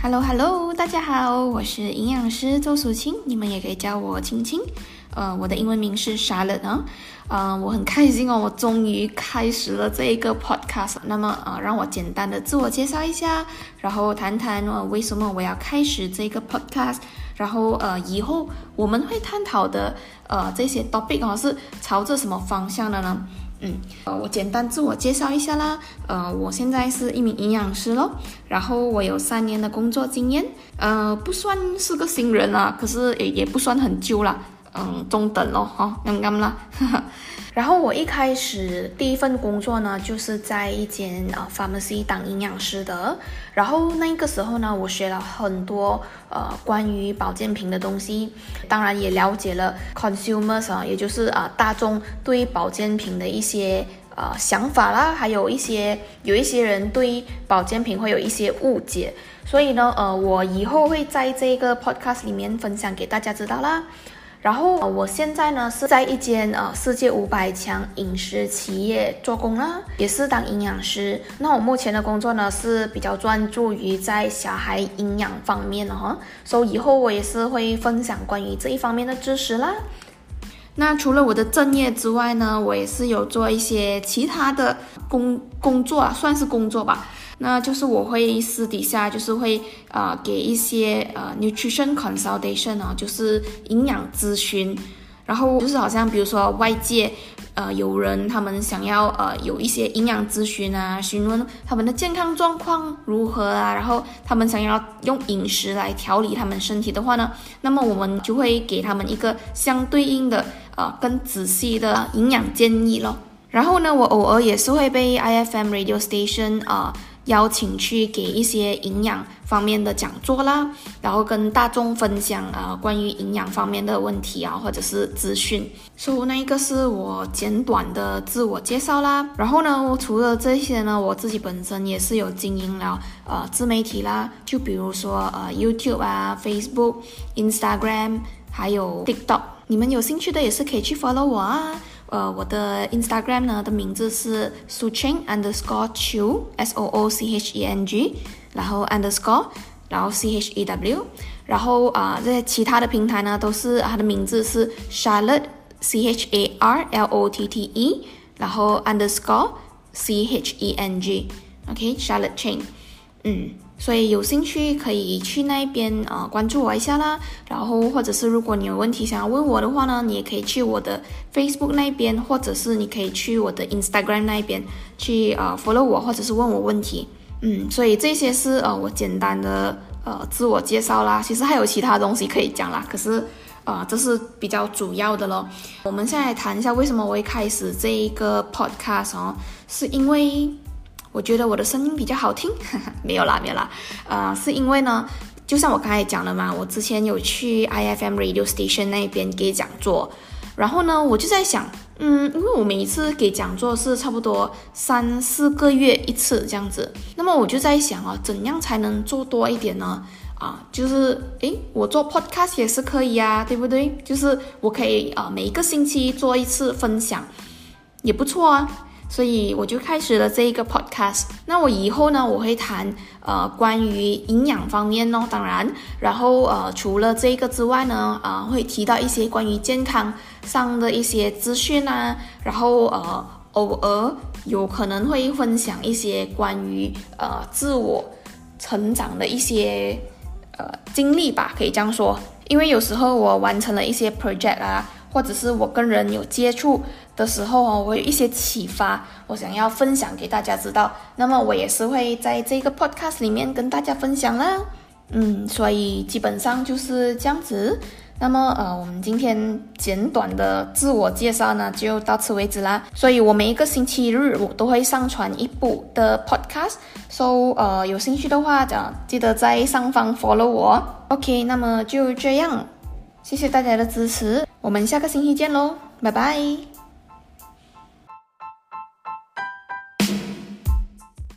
Hello Hello，大家好，我是营养师周淑清，你们也可以叫我青青。呃，我的英文名是 Charlotte 啊。呃，我很开心哦，我终于开始了这一个 podcast。那么呃，让我简单的自我介绍一下，然后谈谈呃为什么我要开始这个 podcast，然后呃以后我们会探讨的呃这些 topic 哦是朝着什么方向的呢？嗯，呃，我简单自我介绍一下啦。呃，我现在是一名营养师咯，然后我有三年的工作经验，呃，不算是个新人啦，可是也也不算很旧啦，嗯，中等咯，哈，刚刚啦。然后我一开始第一份工作呢，就是在一间呃 pharmacy 当营养师的。然后那个时候呢，我学了很多呃关于保健品的东西，当然也了解了 consumers 啊，也就是啊大众对保健品的一些呃想法啦，还有一些有一些人对保健品会有一些误解。所以呢，呃，我以后会在这个 podcast 里面分享给大家知道啦。然后我现在呢是在一间呃世界五百强饮食企业做工啦，也是当营养师。那我目前的工作呢是比较专注于在小孩营养方面的哈，所以以后我也是会分享关于这一方面的知识啦。那除了我的正业之外呢，我也是有做一些其他的工工作啊，算是工作吧。那就是我会私底下就是会啊给一些呃 nutrition consultation 啊，就是营养咨询，然后就是好像比如说外界呃有人他们想要呃有一些营养咨询啊，询问他们的健康状况如何啊，然后他们想要用饮食来调理他们身体的话呢，那么我们就会给他们一个相对应的呃更仔细的营养建议咯。然后呢，我偶尔也是会被 IFM radio station 啊。邀请去给一些营养方面的讲座啦，然后跟大众分享啊关于营养方面的问题啊，或者是资讯。所以那一个是我简短的自我介绍啦。然后呢，我除了这些呢，我自己本身也是有经营了呃自媒体啦，就比如说呃 YouTube 啊、Facebook、Instagram，还有 TikTok。你们有兴趣的也是可以去 follow 我啊。呃，我的 Instagram 呢的名字是 Sucheng underscore chu s o O C H E N G，然后 underscore，然后 C H E W，然后啊，这些其他的平台呢都是它的名字是 Charlotte，C H A R L O T T E，然后 underscore C H E N G，OK，Charlotte Cheng，嗯。所以有兴趣可以去那边啊关注我一下啦，然后或者是如果你有问题想要问我的话呢，你也可以去我的 Facebook 那边，或者是你可以去我的 Instagram 那边去啊 follow 我，或者是问我问题。嗯，所以这些是呃我简单的呃自我介绍啦，其实还有其他东西可以讲啦，可是啊这是比较主要的咯。我们现在谈一下为什么我会开始这一个 podcast 哦，是因为。我觉得我的声音比较好听，没有啦，没有啦，呃，是因为呢，就像我刚才讲的嘛，我之前有去 IFM Radio Station 那边给讲座，然后呢，我就在想，嗯，因为我每一次给讲座是差不多三四个月一次这样子，那么我就在想啊，怎样才能做多一点呢？啊，就是诶，我做 Podcast 也是可以啊，对不对？就是我可以啊，每一个星期做一次分享，也不错啊。所以我就开始了这一个 podcast。那我以后呢，我会谈呃关于营养方面哦，当然，然后呃除了这个之外呢，啊会提到一些关于健康上的一些资讯啊，然后呃偶尔有可能会分享一些关于呃自我成长的一些呃经历吧，可以这样说。因为有时候我完成了一些 project 啊。或者是我跟人有接触的时候哦，我有一些启发，我想要分享给大家知道。那么我也是会在这个 podcast 里面跟大家分享啦。嗯，所以基本上就是这样子。那么呃，我们今天简短的自我介绍呢，就到此为止啦。所以我每一个星期日我都会上传一部的 podcast。So 呃，有兴趣的话，讲记得在上方 follow 我。OK，那么就这样。谢谢大家的支持，我们下个星期见喽，拜拜。